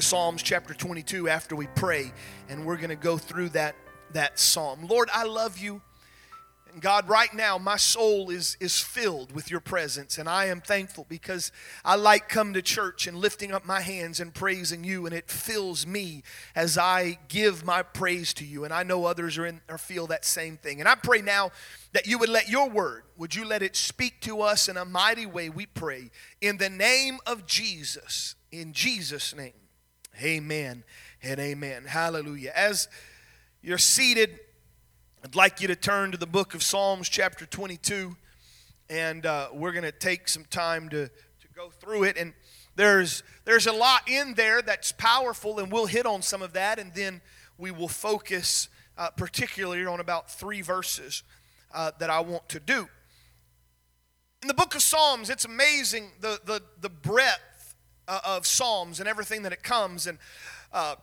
Psalms chapter 22 after we pray, and we're going to go through that, that psalm. Lord, I love you. And God, right now, my soul is, is filled with your presence, and I am thankful because I like come to church and lifting up my hands and praising you, and it fills me as I give my praise to you. And I know others are in or feel that same thing. And I pray now that you would let your word, would you let it speak to us in a mighty way, we pray, in the name of Jesus. In Jesus' name. Amen and amen. Hallelujah. As you're seated, I'd like you to turn to the book of Psalms, chapter 22, and uh, we're going to take some time to, to go through it. And there's, there's a lot in there that's powerful, and we'll hit on some of that, and then we will focus uh, particularly on about three verses uh, that I want to do. In the book of Psalms, it's amazing the, the, the breadth uh, of Psalms and everything that it comes. And uh,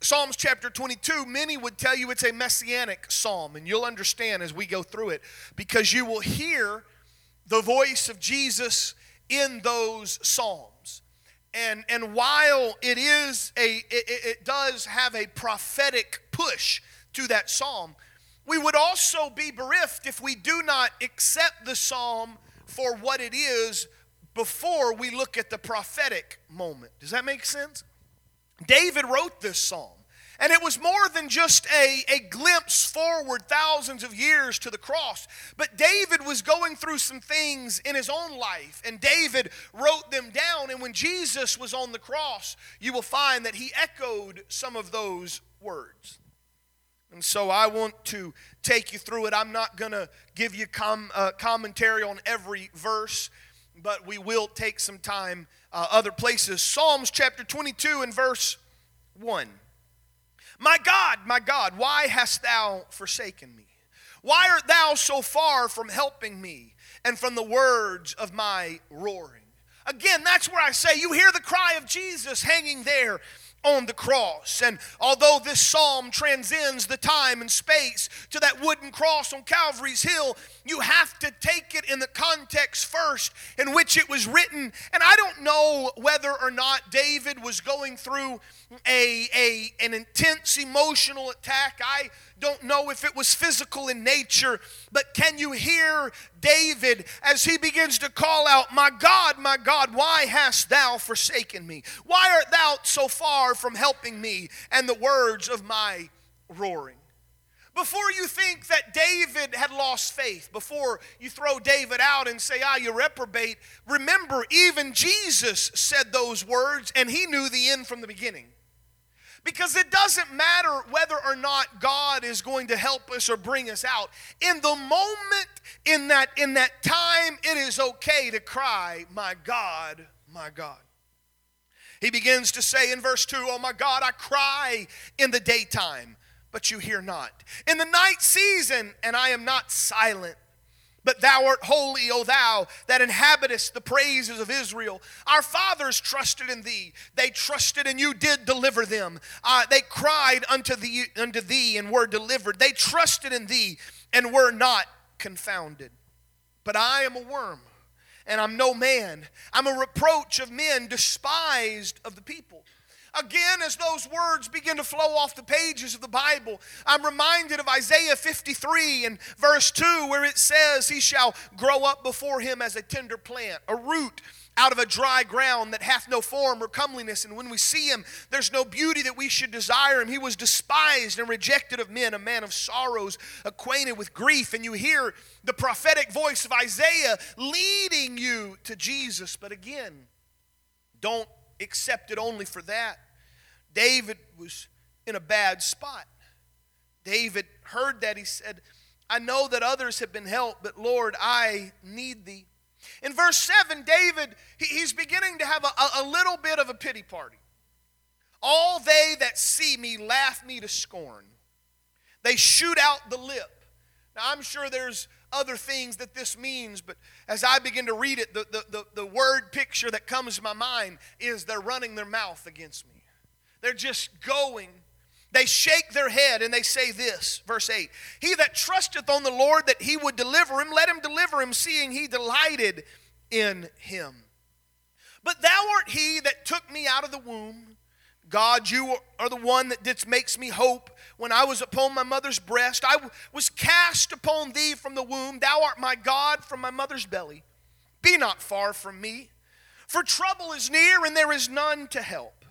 Psalms chapter 22, many would tell you it's a messianic psalm, and you'll understand as we go through it because you will hear the voice of Jesus in those psalms. And, and while it is a it, it does have a prophetic push to that psalm, we would also be bereft if we do not accept the psalm for what it is before we look at the prophetic moment. Does that make sense? David wrote this psalm. And it was more than just a, a glimpse forward thousands of years to the cross. But David was going through some things in his own life, and David wrote them down. And when Jesus was on the cross, you will find that he echoed some of those words. And so I want to take you through it. I'm not going to give you com- uh, commentary on every verse but we will take some time uh, other places. Psalms chapter 22 and verse 1. My God, my God, why hast thou forsaken me? Why art thou so far from helping me and from the words of my roaring? Again, that's where I say you hear the cry of Jesus hanging there on the cross. And although this psalm transcends the time and space to that wooden cross on Calvary's Hill, you have to take it in the context first in which it was written. And I don't know whether or not David was going through a, a, an intense emotional attack. I don't know if it was physical in nature, but can you hear David as he begins to call out, My God, my God, why hast thou forsaken me? Why art thou so far from helping me? And the words of my roaring. Before you think that David had lost faith, before you throw David out and say, ah, you reprobate, remember, even Jesus said those words and he knew the end from the beginning. Because it doesn't matter whether or not God is going to help us or bring us out. In the moment, in that, in that time, it is okay to cry, My God, my God. He begins to say in verse 2, Oh my God, I cry in the daytime, but you hear not. In the night season, and I am not silent. But thou art holy, O thou that inhabitest the praises of Israel. Our fathers trusted in thee. They trusted and you did deliver them. Uh, they cried unto thee, unto thee and were delivered. They trusted in thee and were not confounded. But I am a worm and I'm no man. I'm a reproach of men, despised of the people. Again, as those words begin to flow off the pages of the Bible, I'm reminded of Isaiah 53 and verse 2, where it says, He shall grow up before him as a tender plant, a root out of a dry ground that hath no form or comeliness. And when we see him, there's no beauty that we should desire him. He was despised and rejected of men, a man of sorrows, acquainted with grief. And you hear the prophetic voice of Isaiah leading you to Jesus. But again, don't accepted only for that. David was in a bad spot. David heard that. He said, I know that others have been helped, but Lord, I need thee. In verse 7, David, he's beginning to have a, a little bit of a pity party. All they that see me laugh me to scorn. They shoot out the lip. Now, I'm sure there's other things that this means, but as I begin to read it, the, the, the, the, word picture that comes to my mind is they're running their mouth against me. They're just going. They shake their head and they say this, verse 8 He that trusteth on the Lord that he would deliver him, let him deliver him, seeing he delighted in him. But thou art he that took me out of the womb. God, you are the one that didst makes me hope. When I was upon my mother's breast, I was cast upon thee from the womb. Thou art my God from my mother's belly. Be not far from me, for trouble is near and there is none to help.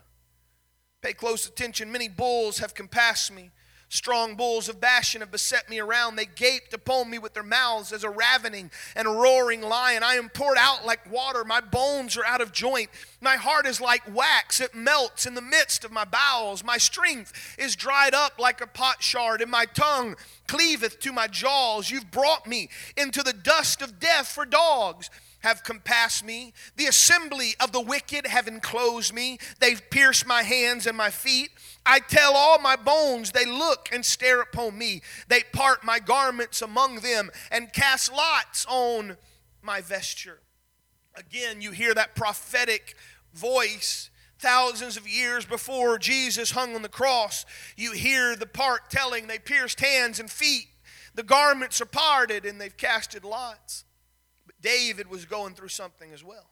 Pay close attention. Many bulls have compassed me. Strong bulls of Bashan have beset me around. They gaped upon me with their mouths as a ravening and roaring lion. I am poured out like water. My bones are out of joint. My heart is like wax. It melts in the midst of my bowels. My strength is dried up like a potsherd, and my tongue cleaveth to my jaws. You've brought me into the dust of death for dogs have compassed me. The assembly of the wicked have enclosed me. They've pierced my hands and my feet. I tell all my bones, they look and stare upon me. They part my garments among them and cast lots on my vesture. Again, you hear that prophetic voice thousands of years before Jesus hung on the cross. You hear the part telling they pierced hands and feet. The garments are parted and they've casted lots. David was going through something as well.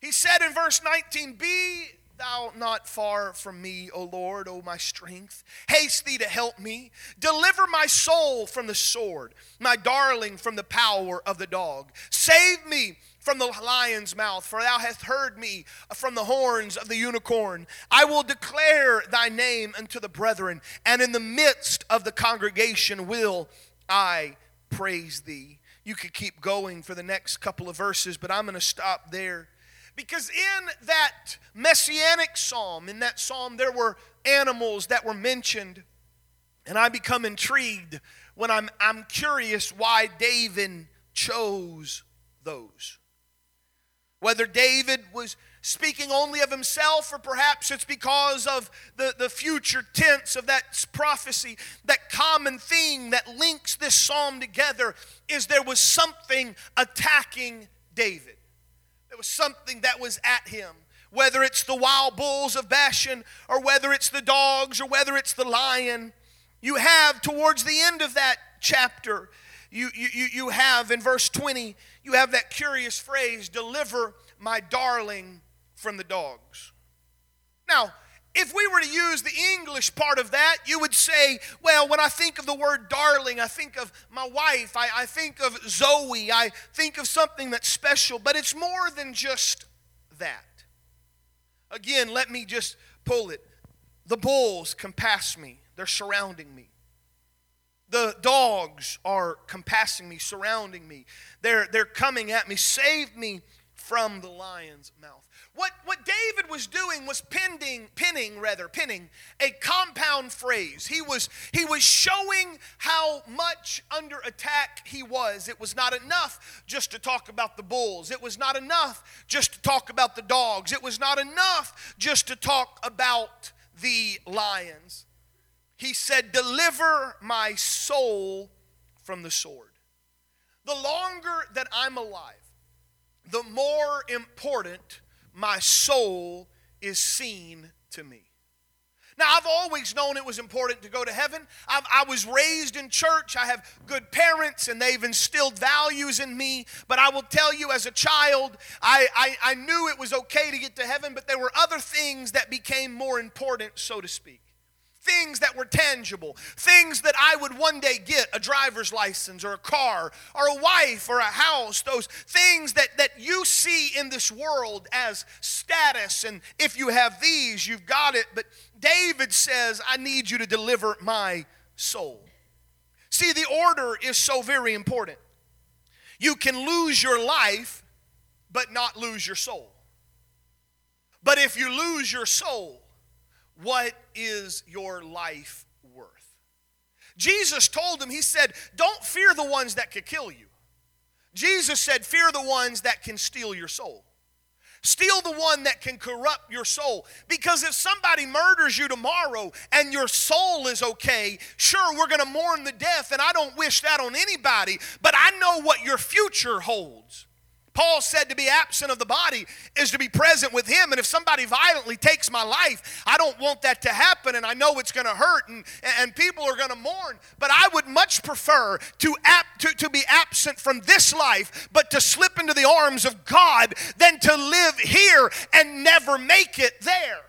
He said in verse 19, Be thou not far from me, O Lord, O my strength. Haste thee to help me. Deliver my soul from the sword, my darling from the power of the dog. Save me from the lion's mouth, for thou hast heard me from the horns of the unicorn. I will declare thy name unto the brethren, and in the midst of the congregation will I praise thee. You could keep going for the next couple of verses, but I'm going to stop there. Because in that messianic psalm, in that psalm, there were animals that were mentioned. And I become intrigued when I'm, I'm curious why David chose those. Whether David was speaking only of himself, or perhaps it's because of the, the future tense of that prophecy, that common thing that links this psalm together is there was something attacking David. There was something that was at him. Whether it's the wild bulls of Bashan, or whether it's the dogs, or whether it's the lion, you have towards the end of that chapter, you, you, you have in verse 20, you have that curious phrase, deliver my darling from the dogs. Now, if we were to use the English part of that, you would say, well, when I think of the word darling, I think of my wife, I, I, think of Zoe, I think of something that's special, but it's more than just that. Again, let me just pull it. The bulls compass me, they're surrounding me. The dogs are compassing me, surrounding me. They're, they're coming at me. Save me from the lion's mouth. What, what David was doing was pinning, pinning rather, pinning a compound phrase. He was, he was showing how much under attack he was. It was not enough just to talk about the bulls. It was not enough just to talk about the dogs. It was not enough just to talk about the lions. He said, Deliver my soul from the sword. The longer that I'm alive, the more important my soul is seen to me. Now, I've always known it was important to go to heaven. I've, i was raised in church. I have good parents, and they've instilled values in me. But I will tell you, as a child, I, I, I knew it was okay to get to heaven, but there were other things that became more important, so to speak things that were tangible, things that I would one day get a driver's license or a car or a wife or a house, those things that, that you see in this world as status. And if you have these, you've got it. But David says, I need you to deliver my soul. See, the order is so very important. You can lose your life, but not lose your soul. But if you lose your soul, what is your life worth? Jesus told him, He said, Don't fear the ones that could kill you. Jesus said, Fear the ones that can steal your soul. Steal the one that can corrupt your soul. Because if somebody murders you tomorrow and your soul is okay, sure, we're going to mourn the death, and I don't wish that on anybody, but I know what your future holds. Paul said to be absent of the body is to be present with him. And if somebody violently takes my life, I don't want that to happen. And I know it's going to hurt and, and people are going to mourn. But I would much prefer to, ap- to, to be absent from this life, but to slip into the arms of God than to live here and never make it there.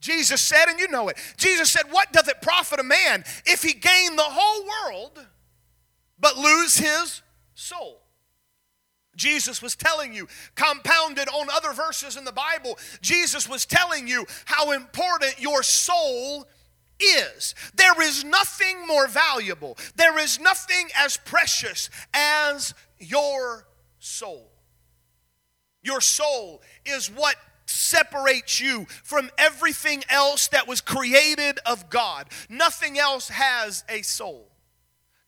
Jesus said, and you know it, Jesus said, What doth it profit a man if he gain the whole world but lose his soul? Jesus was telling you, compounded on other verses in the Bible, Jesus was telling you how important your soul is. There is nothing more valuable, there is nothing as precious as your soul. Your soul is what separates you from everything else that was created of God. Nothing else has a soul.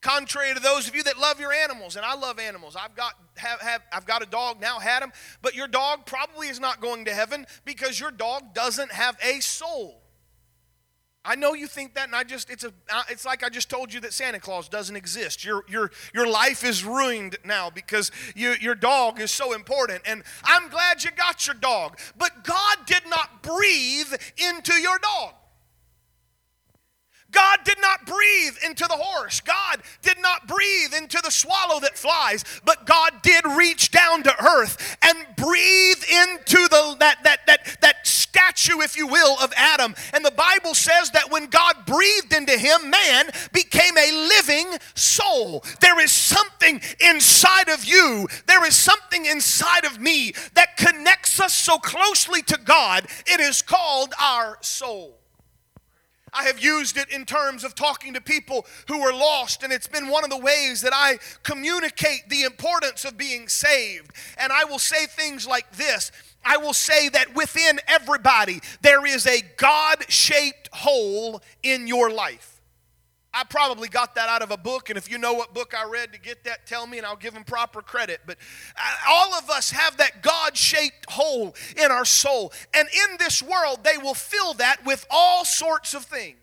Contrary to those of you that love your animals, and I love animals. I've got have, have I've got a dog now, had him, but your dog probably is not going to heaven because your dog doesn't have a soul. I know you think that, and I just, it's, a, it's like I just told you that Santa Claus doesn't exist. Your, your, your life is ruined now because you, your dog is so important. And I'm glad you got your dog. But God did not breathe into your dog. God did not breathe into the horse. God did not breathe into the swallow that flies, but God did reach down to earth and breathe into the that that that that statue if you will of Adam. And the Bible says that when God breathed into him, man became a living soul. There is something inside of you, there is something inside of me that connects us so closely to God. It is called our soul. I have used it in terms of talking to people who are lost, and it's been one of the ways that I communicate the importance of being saved. And I will say things like this I will say that within everybody, there is a God shaped hole in your life. I probably got that out of a book, and if you know what book I read to get that, tell me and I'll give them proper credit. But all of us have that God shaped hole in our soul. And in this world, they will fill that with all sorts of things.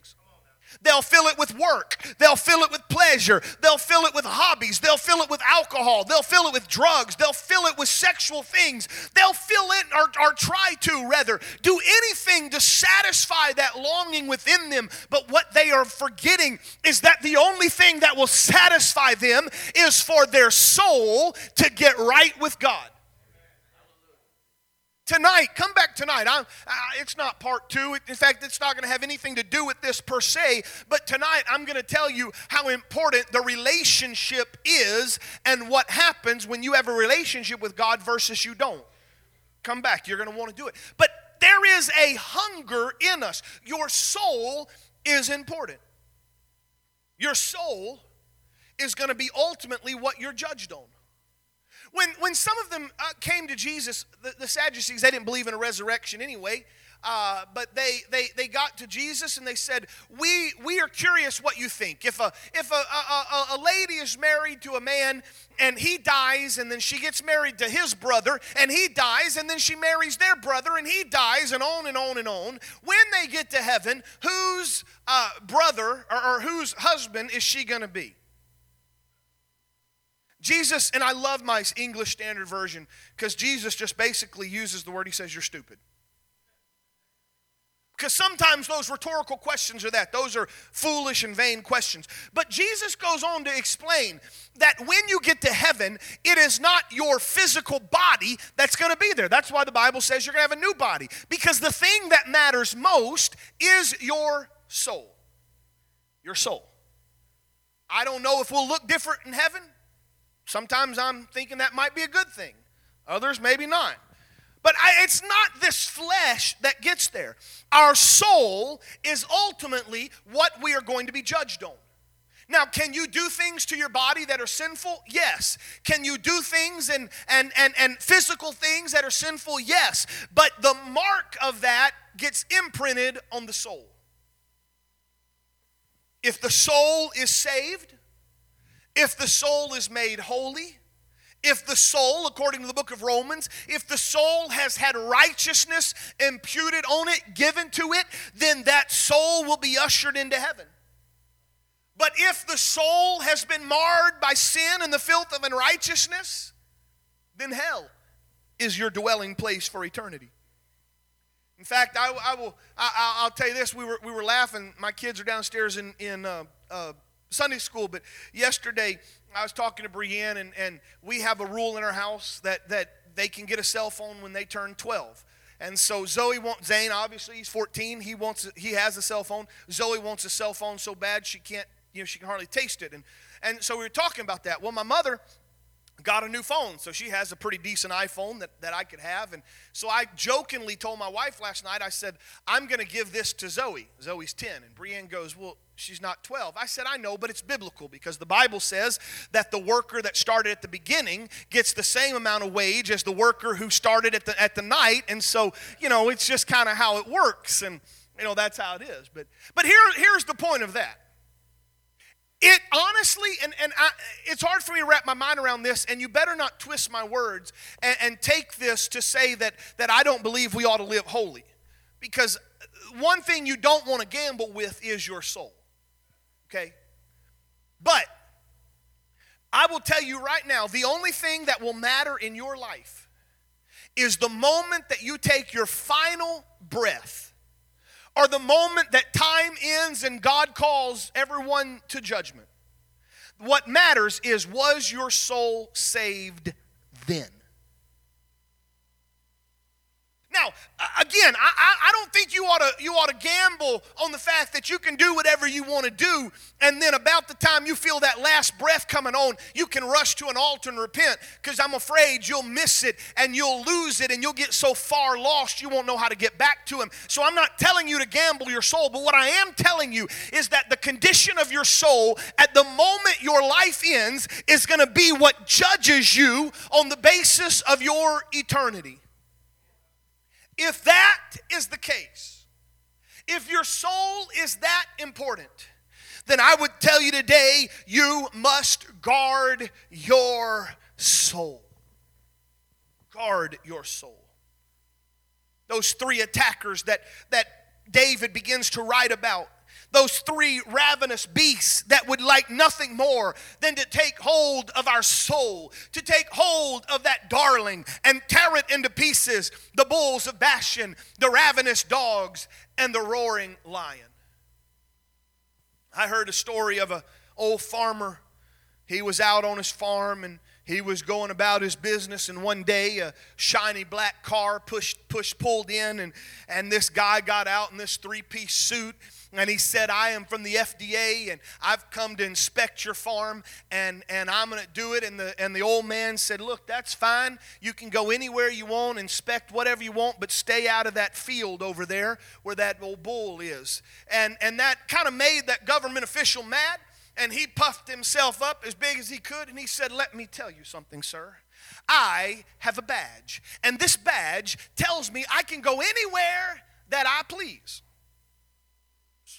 They'll fill it with work. They'll fill it with pleasure. They'll fill it with hobbies. They'll fill it with alcohol. They'll fill it with drugs. They'll fill it with sexual things. They'll fill it, or, or try to rather, do anything to satisfy that longing within them. But what they are forgetting is that the only thing that will satisfy them is for their soul to get right with God tonight. Come back tonight. Uh, it's not part two. In fact, it's not going to have anything to do with this per se. But tonight, I'm going to tell you how important the relationship is and what happens when you have a relationship with God versus you don't. Come back. You're going to want to do it. But there is a hunger in us. Your soul is important. Your soul is going to be ultimately what you're judged on. When, when some of them uh, came to Jesus, the, the, Sadducees, they didn't believe in a resurrection anyway. Uh, but they, they, they got to Jesus and they said, we, we are curious what you think. If, a, if a, a, a, lady is married to a man and he dies and then she gets married to his brother and he dies and then she marries their brother and he dies and on and on and on, when they get to heaven, whose uh, brother or, or whose husband is she going to be? Jesus, and I love my English Standard Version because Jesus just basically uses the word, he says, You're stupid. Because sometimes those rhetorical questions are that. Those are foolish and vain questions. But Jesus goes on to explain that when you get to heaven, it is not your physical body that's going to be there. That's why the Bible says you're going to have a new body. Because the thing that matters most is your soul. Your soul. I don't know if we'll look different in heaven. Sometimes I'm thinking that might be a good thing, others, maybe not. But I, it's not this flesh that gets there. Our soul is ultimately what we are going to be judged on. Now, can you do things to your body that are sinful? Yes. Can you do things and, and, and, and physical things that are sinful? Yes. But the mark of that gets imprinted on the soul. If the soul is saved, if the soul is made holy, if the soul, according to the book of Romans, if the soul has had righteousness imputed on it, given to it, then that soul will be ushered into heaven. But if the soul has been marred by sin and the filth of unrighteousness, then hell is your dwelling place for eternity. In fact, I, I will. I, will tell you this: we were we were laughing. My kids are downstairs in in uh, uh, Sunday school, but yesterday I was talking to Brienne, and, and we have a rule in our house that, that they can get a cell phone when they turn 12. And so Zoe wants Zane. Obviously, he's 14. He wants. He has a cell phone. Zoe wants a cell phone so bad she can't. You know, she can hardly taste it. And and so we were talking about that. Well, my mother got a new phone. So she has a pretty decent iPhone that, that I could have. And so I jokingly told my wife last night, I said, I'm going to give this to Zoe. Zoe's 10. And Brienne goes, Well, she's not 12. I said, I know, but it's biblical because the Bible says that the worker that started at the beginning gets the same amount of wage as the worker who started at the, at the night. And so, you know, it's just kind of how it works. And, you know, that's how it is. But, but here, here's the point of that it honestly, and, and I, it's hard for me to wrap my mind around this, and you better not twist my words and, and take this to say that, that I don't believe we ought to live holy. Because one thing you don't want to gamble with is your soul. Okay? But I will tell you right now the only thing that will matter in your life is the moment that you take your final breath or the moment that time ends and God calls everyone to judgment. What matters is was your soul saved then? Now, again, I, I don't think you ought, to, you ought to gamble on the fact that you can do whatever you want to do, and then about the time you feel that last breath coming on, you can rush to an altar and repent, because I'm afraid you'll miss it and you'll lose it, and you'll get so far lost you won't know how to get back to Him. So I'm not telling you to gamble your soul, but what I am telling you is that the condition of your soul at the moment your life ends is going to be what judges you on the basis of your eternity. If that is the case, if your soul is that important, then I would tell you today you must guard your soul. Guard your soul. Those three attackers that, that David begins to write about those three ravenous beasts that would like nothing more than to take hold of our soul, to take hold of that darling and tear it into pieces the bulls of Bashan, the ravenous dogs, and the roaring lion. I heard a story of an old farmer. He was out on his farm and he was going about his business and one day a shiny black car pushed pushed pulled in and and this guy got out in this three-piece suit and he said, I am from the FDA and I've come to inspect your farm and, and I'm going to do it. And the, and the old man said, Look, that's fine. You can go anywhere you want, inspect whatever you want, but stay out of that field over there where that old bull is. And, and that kind of made that government official mad. And he puffed himself up as big as he could and he said, Let me tell you something, sir. I have a badge. And this badge tells me I can go anywhere that I please.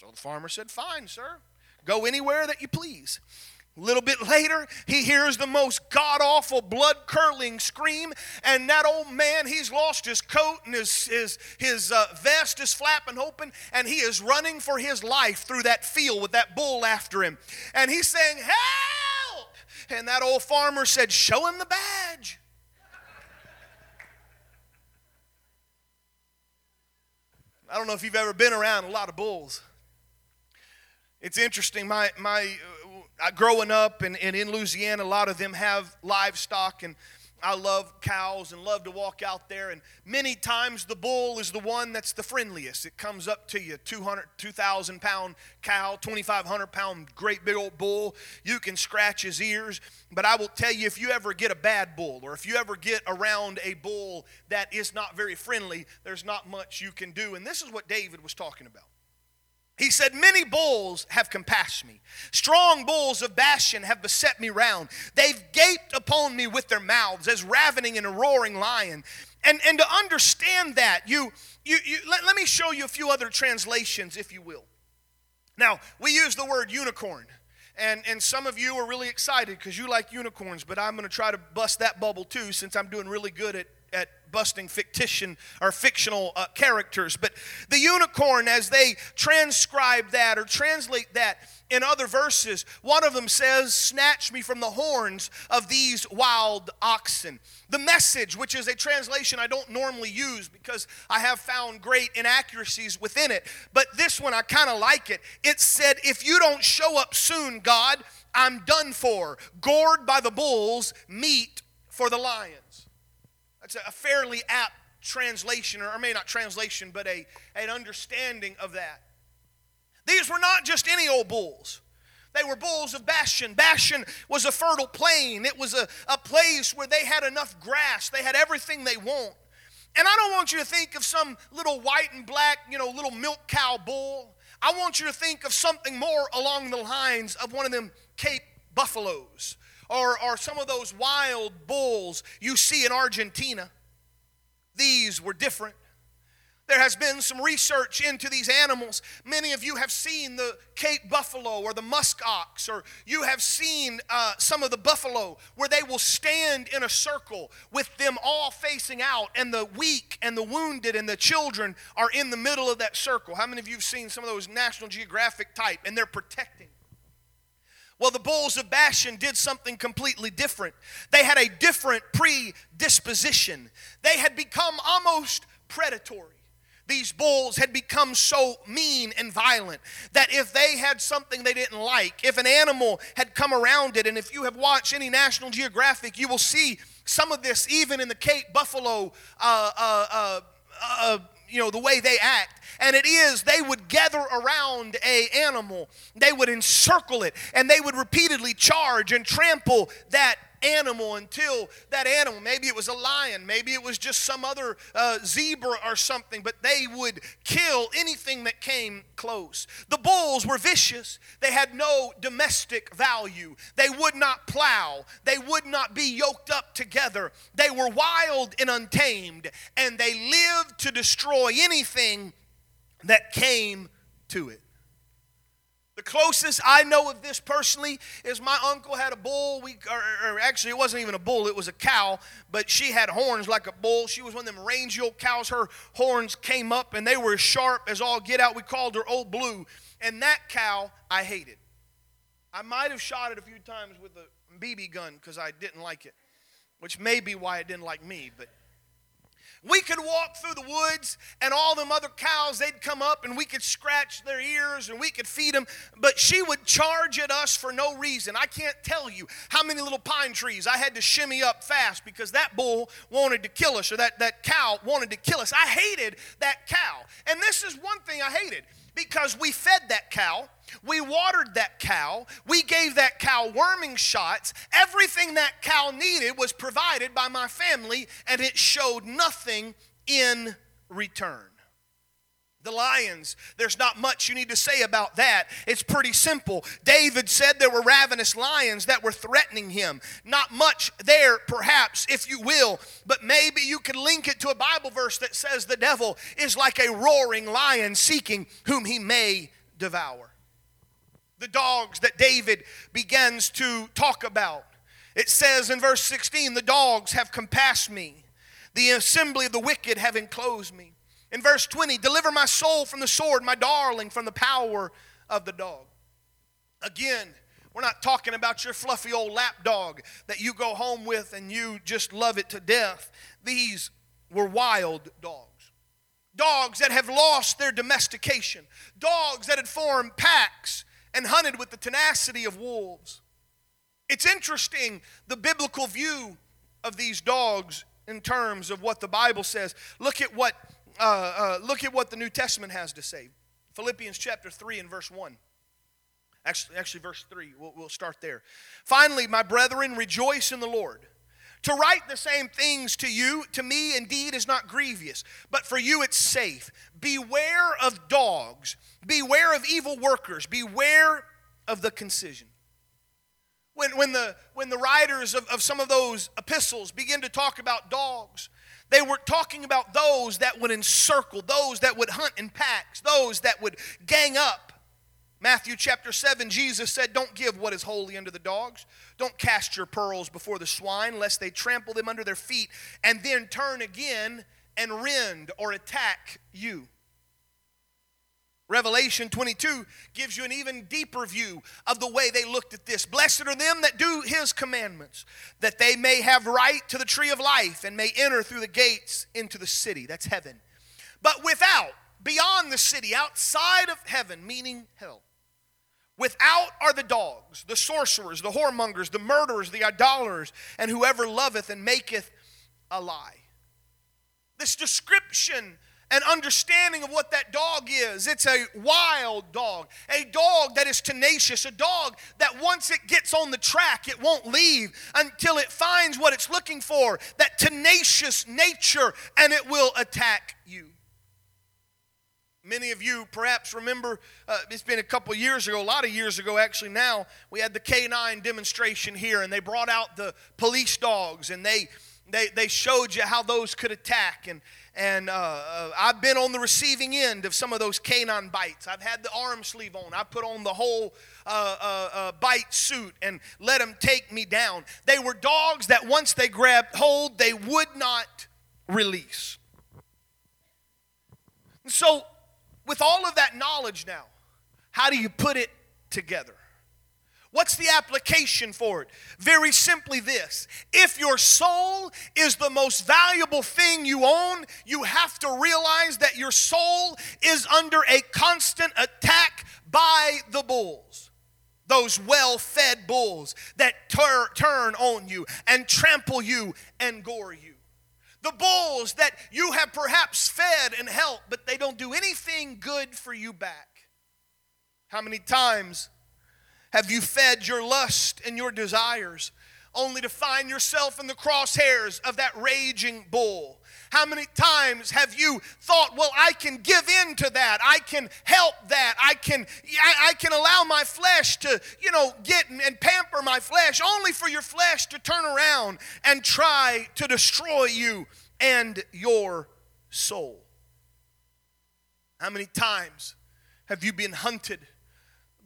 So the farmer said, Fine, sir. Go anywhere that you please. A little bit later, he hears the most god awful, blood curdling scream, and that old man, he's lost his coat and his, his, his uh, vest is flapping open, and he is running for his life through that field with that bull after him. And he's saying, Help! And that old farmer said, Show him the badge. I don't know if you've ever been around a lot of bulls. It's interesting. My my uh, growing up and, and in Louisiana, a lot of them have livestock, and I love cows and love to walk out there. And many times the bull is the one that's the friendliest. It comes up to you 200, 2,000 pound cow, 2,500 pound great big old bull. You can scratch his ears. But I will tell you if you ever get a bad bull or if you ever get around a bull that is not very friendly, there's not much you can do. And this is what David was talking about. He said, Many bulls have compassed me. Strong bulls of Bashan have beset me round. They've gaped upon me with their mouths as ravening and a roaring lion. And, and to understand that, you, you, you let, let me show you a few other translations, if you will. Now, we use the word unicorn. And, and some of you are really excited because you like unicorns, but I'm going to try to bust that bubble too since I'm doing really good at, at busting fictitious or fictional uh, characters. But the unicorn, as they transcribe that or translate that in other verses, one of them says, Snatch me from the horns of these wild oxen. The message, which is a translation I don't normally use because I have found great inaccuracies within it, but this one I kind of like it. It said, If you don't show up soon, God, I'm done for. Gored by the bulls, meat for the lions. That's a fairly apt translation, or maybe not translation, but a, an understanding of that. These were not just any old bulls. They were bulls of Bashan. Bashan was a fertile plain. It was a, a place where they had enough grass. They had everything they want. And I don't want you to think of some little white and black, you know, little milk cow bull. I want you to think of something more along the lines of one of them Cape buffaloes or, or some of those wild bulls you see in Argentina. These were different. There has been some research into these animals. Many of you have seen the Cape buffalo or the musk ox, or you have seen uh, some of the buffalo where they will stand in a circle with them all facing out, and the weak and the wounded and the children are in the middle of that circle. How many of you have seen some of those National Geographic type, and they're protecting? Well, the bulls of Bashan did something completely different. They had a different predisposition. They had become almost predatory. These bulls had become so mean and violent that if they had something they didn't like, if an animal had come around it, and if you have watched any National Geographic, you will see some of this even in the Cape Buffalo, uh, uh, uh, uh you know, the way they act and it is they would gather around a animal they would encircle it and they would repeatedly charge and trample that animal until that animal, maybe it was a lion, maybe it was just some other uh, zebra or something, but they would kill anything that came close. The bulls were vicious. They had no domestic value. They would not plow. They would not be yoked up together. They were wild and untamed, and they lived to destroy anything that came to it. The closest I know of this personally is my uncle had a bull. We, or, or, actually, it wasn't even a bull; it was a cow. But she had horns like a bull. She was one of them rangy old cows. Her horns came up, and they were as sharp as all get out. We called her Old Blue. And that cow, I hated. I might have shot it a few times with a BB gun because I didn't like it, which may be why it didn't like me. But we could walk through the woods and all them other cows, they'd come up and we could scratch their ears and we could feed them, but she would charge at us for no reason. I can't tell you how many little pine trees I had to shimmy up fast because that bull wanted to kill us or that, that cow wanted to kill us. I hated that cow. And this is one thing I hated because we fed that cow, we watered that cow, we gave that cow worming shots. Everything that cow needed was provided by my family, and it showed nothing in return. The lions, there's not much you need to say about that. It's pretty simple. David said there were ravenous lions that were threatening him. Not much there, perhaps, if you will, but maybe you can link it to a Bible verse that says the devil is like a roaring lion seeking whom he may devour. The dogs that David begins to talk about. It says in verse 16, the dogs have compassed me, the assembly of the wicked have enclosed me. In verse 20, deliver my soul from the sword, my darling from the power of the dog. Again, we're not talking about your fluffy old lap dog that you go home with and you just love it to death. These were wild dogs. Dogs that have lost their domestication. Dogs that had formed packs and hunted with the tenacity of wolves. It's interesting the biblical view of these dogs in terms of what the Bible says. Look at what uh, uh, look at what the New Testament has to say. Philippians chapter 3 and verse 1. Actually, actually verse 3. We'll, we'll start there. Finally, my brethren, rejoice in the Lord. To write the same things to you, to me indeed is not grievous, but for you it's safe. Beware of dogs, beware of evil workers, beware of the concision. When, when, the, when the writers of, of some of those epistles begin to talk about dogs, they were talking about those that would encircle, those that would hunt in packs, those that would gang up. Matthew chapter 7, Jesus said, Don't give what is holy unto the dogs. Don't cast your pearls before the swine, lest they trample them under their feet and then turn again and rend or attack you. Revelation 22 gives you an even deeper view of the way they looked at this. Blessed are them that do his commandments, that they may have right to the tree of life and may enter through the gates into the city. That's heaven. But without, beyond the city, outside of heaven, meaning hell, without are the dogs, the sorcerers, the whoremongers, the murderers, the idolaters, and whoever loveth and maketh a lie. this description and understanding of what that dog is. It's a wild dog, a dog that is tenacious, a dog that once it gets on the track, it won't leave until it finds what it's looking for that tenacious nature, and it will attack you. Many of you perhaps remember, uh, it's been a couple years ago, a lot of years ago actually now, we had the K9 demonstration here, and they brought out the police dogs, and they, they, they showed you how those could attack. And, and uh, uh, I've been on the receiving end of some of those canine bites. I've had the arm sleeve on. I put on the whole uh, uh, uh, bite suit and let them take me down. They were dogs that once they grabbed hold, they would not release. So, with all of that knowledge now, how do you put it together? What's the application for it? Very simply this if your soul is the most valuable thing you own, you have to realize that your soul is under a constant attack by the bulls. Those well fed bulls that tur- turn on you and trample you and gore you. The bulls that you have perhaps fed and helped, but they don't do anything good for you back. How many times have you fed your lust and your desires only to find yourself in the crosshairs of that raging bull? How many times have you thought, well, I can give in to that. I can help that. I can, I, I can allow my flesh to, you know, get and, and pamper my flesh, only for your flesh to turn around and try to destroy you and your soul. How many times have you been hunted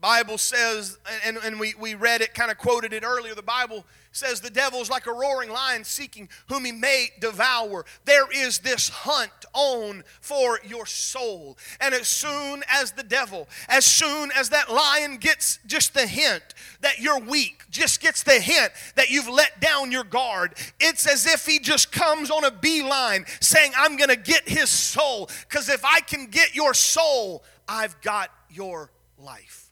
Bible says, and, and we, we read it, kind of quoted it earlier, the Bible says the devil is like a roaring lion seeking whom he may devour. There is this hunt on for your soul. And as soon as the devil, as soon as that lion gets just the hint that you're weak, just gets the hint that you've let down your guard, it's as if he just comes on a beeline saying, I'm going to get his soul. Because if I can get your soul, I've got your life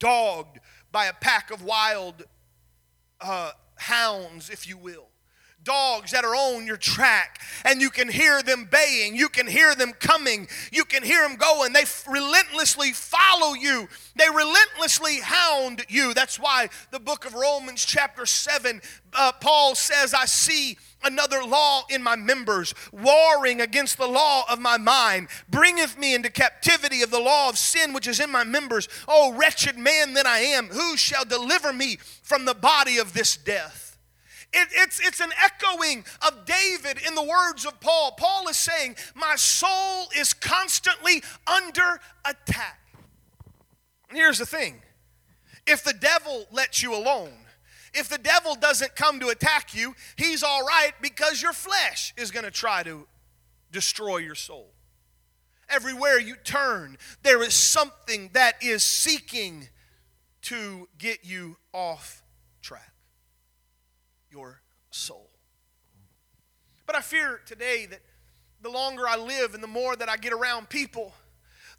dogged by a pack of wild uh, hounds, if you will. Dogs that are on your track, and you can hear them baying, you can hear them coming, you can hear them going. They relentlessly follow you, they relentlessly hound you. That's why the book of Romans, chapter 7, uh, Paul says, I see another law in my members, warring against the law of my mind, bringeth me into captivity of the law of sin which is in my members. Oh, wretched man that I am, who shall deliver me from the body of this death? It, it's, it's an echoing of David in the words of Paul. Paul is saying, My soul is constantly under attack. And here's the thing if the devil lets you alone, if the devil doesn't come to attack you, he's all right because your flesh is going to try to destroy your soul. Everywhere you turn, there is something that is seeking to get you off your soul. But I fear today that the longer I live and the more that I get around people,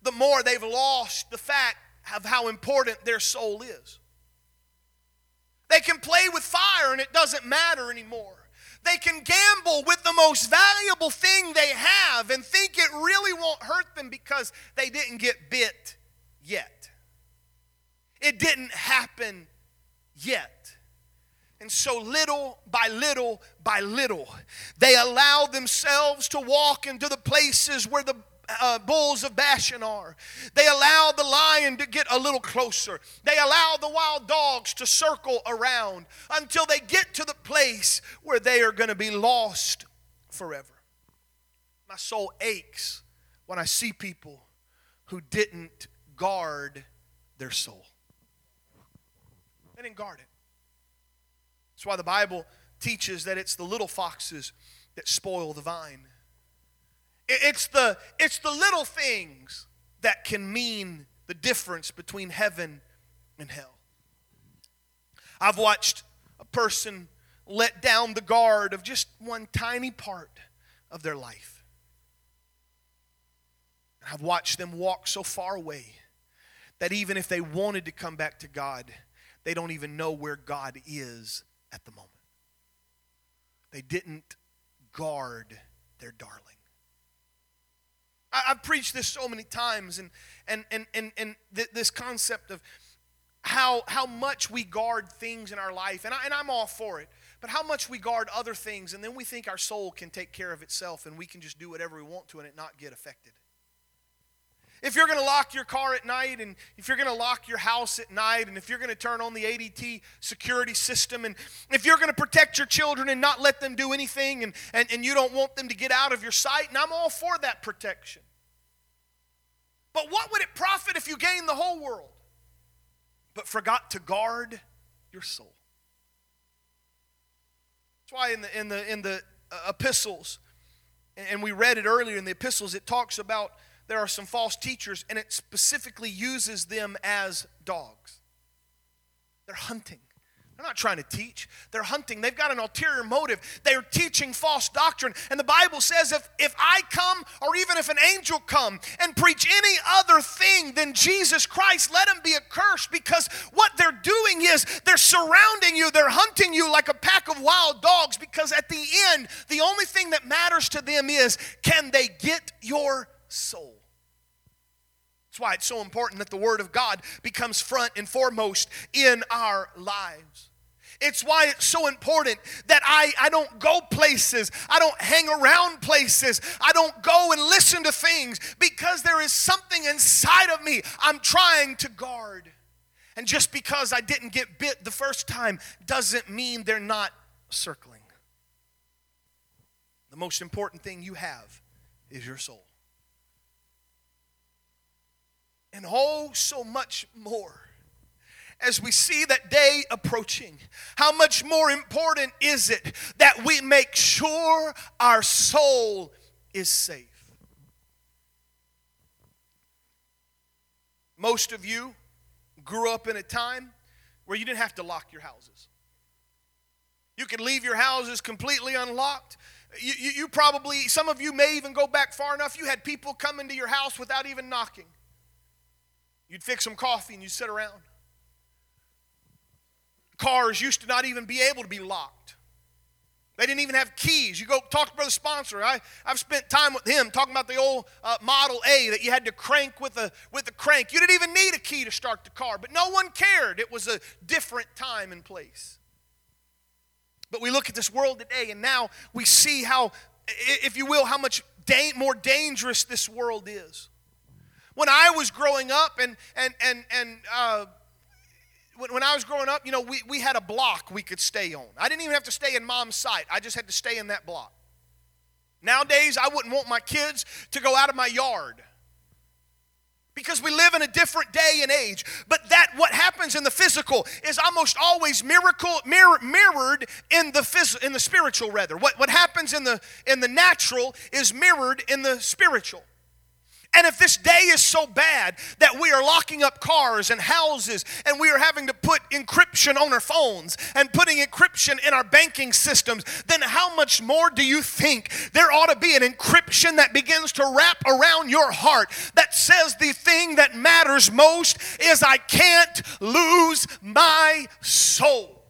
the more they've lost the fact of how important their soul is. They can play with fire and it doesn't matter anymore. They can gamble with the most valuable thing they have and think it really won't hurt them because they didn't get bit yet. It didn't happen yet. And so, little by little by little, they allow themselves to walk into the places where the uh, bulls of Bashan are. They allow the lion to get a little closer. They allow the wild dogs to circle around until they get to the place where they are going to be lost forever. My soul aches when I see people who didn't guard their soul. They didn't guard it. That's why the Bible teaches that it's the little foxes that spoil the vine. It's the, it's the little things that can mean the difference between heaven and hell. I've watched a person let down the guard of just one tiny part of their life. I've watched them walk so far away that even if they wanted to come back to God, they don't even know where God is at the moment. They didn't guard their darling. I, have preached this so many times, and, and, and, and, and th- this concept of how, how much we guard things in our life, and, I, and I'm all for it, but how much we guard other things, and then we think our soul can take care of itself and we can just do whatever we want to and it not get affected. If you're going to lock your car at night, and if you're going to lock your house at night, and if you're going to turn on the ADT security system, and if you're going to protect your children and not let them do anything, and, and, and you don't want them to get out of your sight, and I'm all for that protection. But what would it profit if you gained the whole world, but forgot to guard your soul? That's why in the, in the, in the uh, epistles, and we read it earlier in the epistles, it talks about there are some false teachers, and it specifically uses them as dogs. They're hunting. They're not trying to teach. They're hunting. They've got an ulterior motive. They're teaching false doctrine. And the Bible says if, if I come or even if an angel come and preach any other thing than Jesus Christ, let him be accursed because what they're doing is they're surrounding you. They're hunting you like a pack of wild dogs because at the end, the only thing that matters to them is can they get your soul? That's why it's so important that the Word of God becomes front and foremost in our lives. It's why it's so important that I, I don't go places. I don't hang around places. I don't go and listen to things because there is something inside of me I'm trying to guard. And just because I didn't get bit the first time doesn't mean they're not circling. The most important thing you have is your soul and oh, so much more. As we see that day approaching, how much more important is it that we make sure our soul is safe? Most of you grew up in a time where you didn't have to lock your houses. You could leave your houses completely unlocked. You, you, you, probably, some of you may even go back far enough, you had people come into your house without even knocking. You'd fix some coffee and you'd sit around. Cars used to not even be able to be locked. They didn't even have keys. You go talk to Brother Sponsor. I, I've spent time with him talking about the old uh, Model A that you had to crank with a, with a crank. You didn't even need a key to start the car, but no one cared. It was a different time and place. But we look at this world today, and now we see how, if you will, how much da- more dangerous this world is. When I was growing up, and and and and uh, when, when I was growing up, you know, we, we had a block we could stay on. I didn't even have to stay in mom's sight. I just had to stay in that block. Nowadays, I wouldn't want my kids to go out of my yard because we live in a different day and age but that what happens in the physical is almost always miracle mirror, mirrored in the phys, in the spiritual rather what, what happens in the in the natural is mirrored in the spiritual and if this day is so bad that we are locking up cars and houses and we are having to put encryption on our phones and putting encryption in our banking systems, then how much more do you think there ought to be an encryption that begins to wrap around your heart that says the thing that matters most is I can't lose my soul?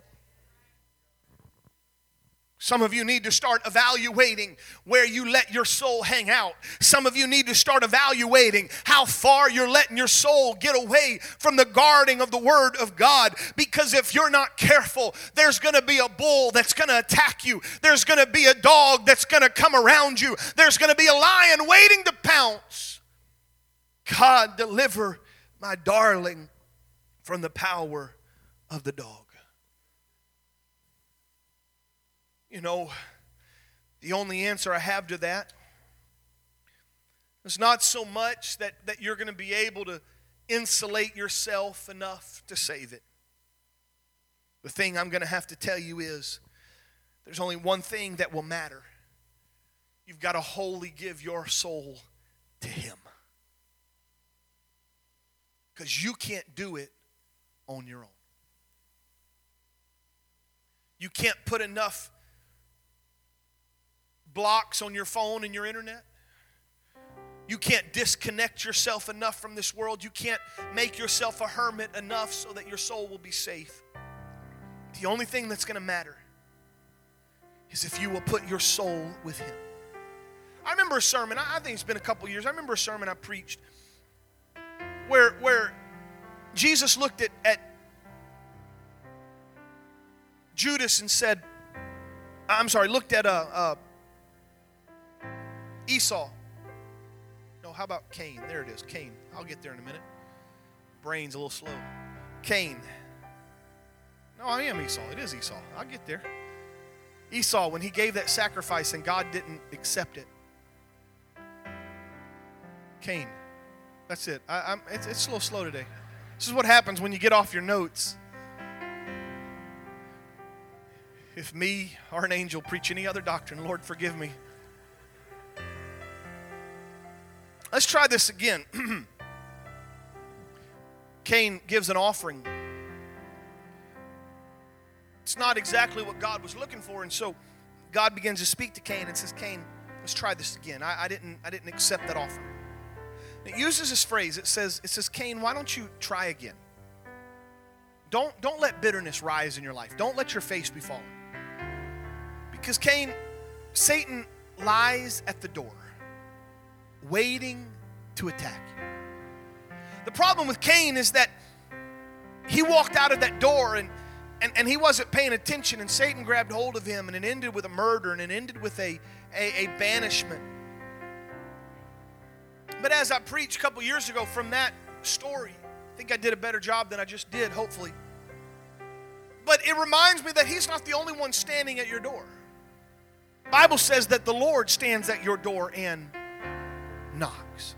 Some of you need to start evaluating where you let your soul hang out. Some of you need to start evaluating how far you're letting your soul get away from the guarding of the Word of God. Because if you're not careful, there's going to be a bull that's going to attack you, there's going to be a dog that's going to come around you, there's going to be a lion waiting to pounce. God, deliver my darling from the power of the dog. You know, the only answer I have to that is not so much that, that you're going to be able to insulate yourself enough to save it. The thing I'm going to have to tell you is there's only one thing that will matter. You've got to wholly give your soul to Him. Because you can't do it on your own. You can't put enough blocks on your phone and your internet. You can't disconnect yourself enough from this world. You can't make yourself a hermit enough so that your soul will be safe. The only thing that's going to matter is if you will put your soul with Him. I remember a sermon, I think it's been a couple years. I remember a sermon I preached where, where Jesus looked at, at Judas and said, I'm sorry, looked at a, uh, Esau. No, how about Cain? There it is, Cain. I'll get there in a minute. Brain's a little slow. Cain. No, I am Esau. It is Esau. I'll get there. Esau, when he gave that sacrifice and God didn't accept it. Cain. That's it. I, am it's, it's a little slow today. This is what happens when you get off your notes. If me or an angel preach any other doctrine, Lord, forgive me. Let's try this again. Cain gives an offering. It's not exactly what God was looking for, and so God begins to speak to Cain and says, Cain, let's try this again. I, I didn't, I didn't accept that offering. It uses this phrase. It says, it says, Cain, why don't you try again? Don't, don't let bitterness rise in your life. Don't let your face be fallen. Because Cain, Satan lies at the door, waiting to attack. The problem with Cain is that he walked out of that door and, and, and he wasn't paying attention, and Satan grabbed hold of him, and it ended with a murder, and it ended with a, a, a banishment. But as I preached a couple years ago from that story, I think I did a better job than I just did, hopefully. But it reminds me that he's not the only one standing at your door. Bible says that the Lord stands at your door and knocks.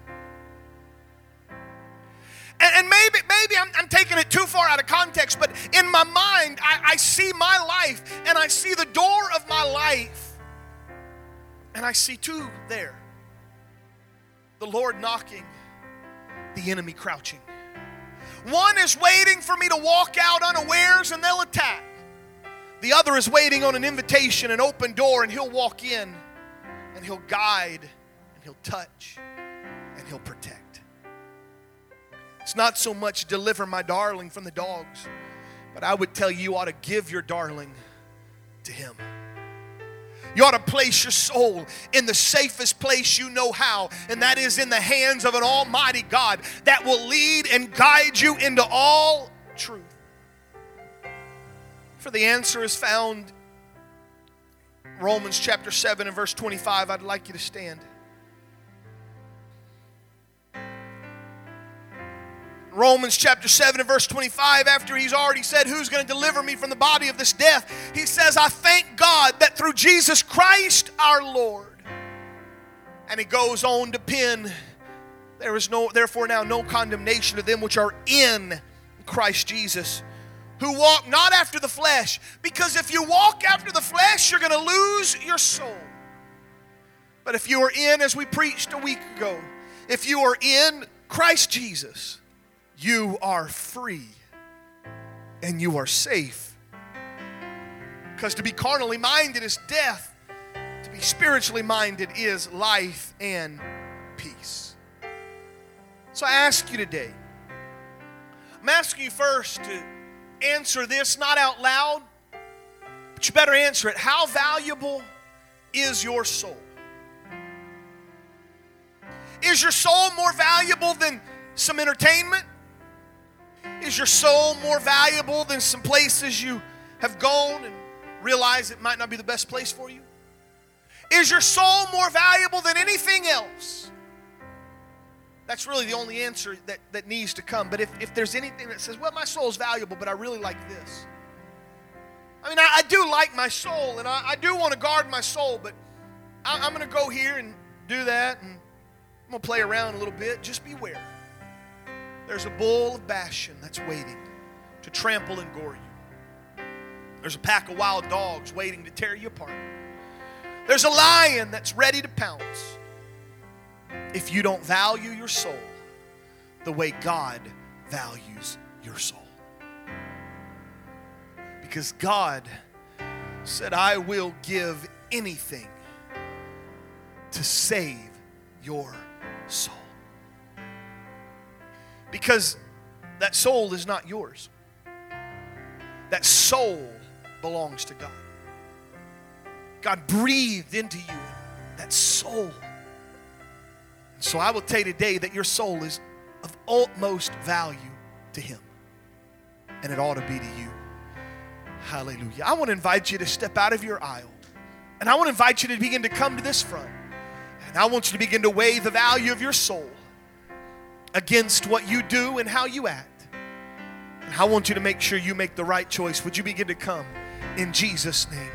And, and maybe, maybe I'm, I'm, taking it too far out of context, but in my mind, I, I see my life and I see the door of my life, and I see two there the Lord knocking, the enemy crouching. One is waiting for me to walk out unawares and they'll attack. The other is waiting on an invitation, an open door, and he'll walk in and he'll guide and he'll touch and he'll protect. It's not so much deliver my darling from the dogs, but I would tell you, you ought to give your darling to him. You ought to place your soul in the safest place you know how, and that is in the hands of an almighty God that will lead and guide you into all truth. For the answer is found Romans chapter 7 and verse 25. I'd like you to stand. Romans chapter 7 and verse 25, after he's already said, Who's going to deliver me from the body of this death? He says, I thank God that through Jesus Christ our Lord. And he goes on to pin, There is no, therefore now no condemnation to them which are in Christ Jesus, who walk not after the flesh. Because if you walk after the flesh, you're going to lose your soul. But if you are in, as we preached a week ago, if you are in Christ Jesus, you are free and you are safe. Because to be carnally minded is death, to be spiritually minded is life and peace. So I ask you today, I'm asking you first to answer this not out loud, but you better answer it. How valuable is your soul? Is your soul more valuable than some entertainment? Is your soul more valuable than some places you have gone and realize it might not be the best place for you? Is your soul more valuable than anything else? That's really the only answer that, that needs to come. But if, if there's anything that says, well, my soul is valuable, but I really like this. I mean, I, I do like my soul, and I, I do want to guard my soul, but I, I'm going to go here and do that, and I'm going to play around a little bit. Just beware. There's a bull of Bashan that's waiting to trample and gore you. There's a pack of wild dogs waiting to tear you apart. There's a lion that's ready to pounce if you don't value your soul the way God values your soul. Because God said, I will give anything to save your soul because that soul is not yours. That soul belongs to God. God breathed into you that soul So I will tell you today that your soul is of utmost value to Him. And it ought to be to you. Hallelujah. I want to invite you to step out of your aisle. And I want to invite you to begin to come to this front. And I want you to begin to weigh the value of your soul against what you do and how you act. And I want you to make sure you make the right choice. Would you begin to come in Jesus' name?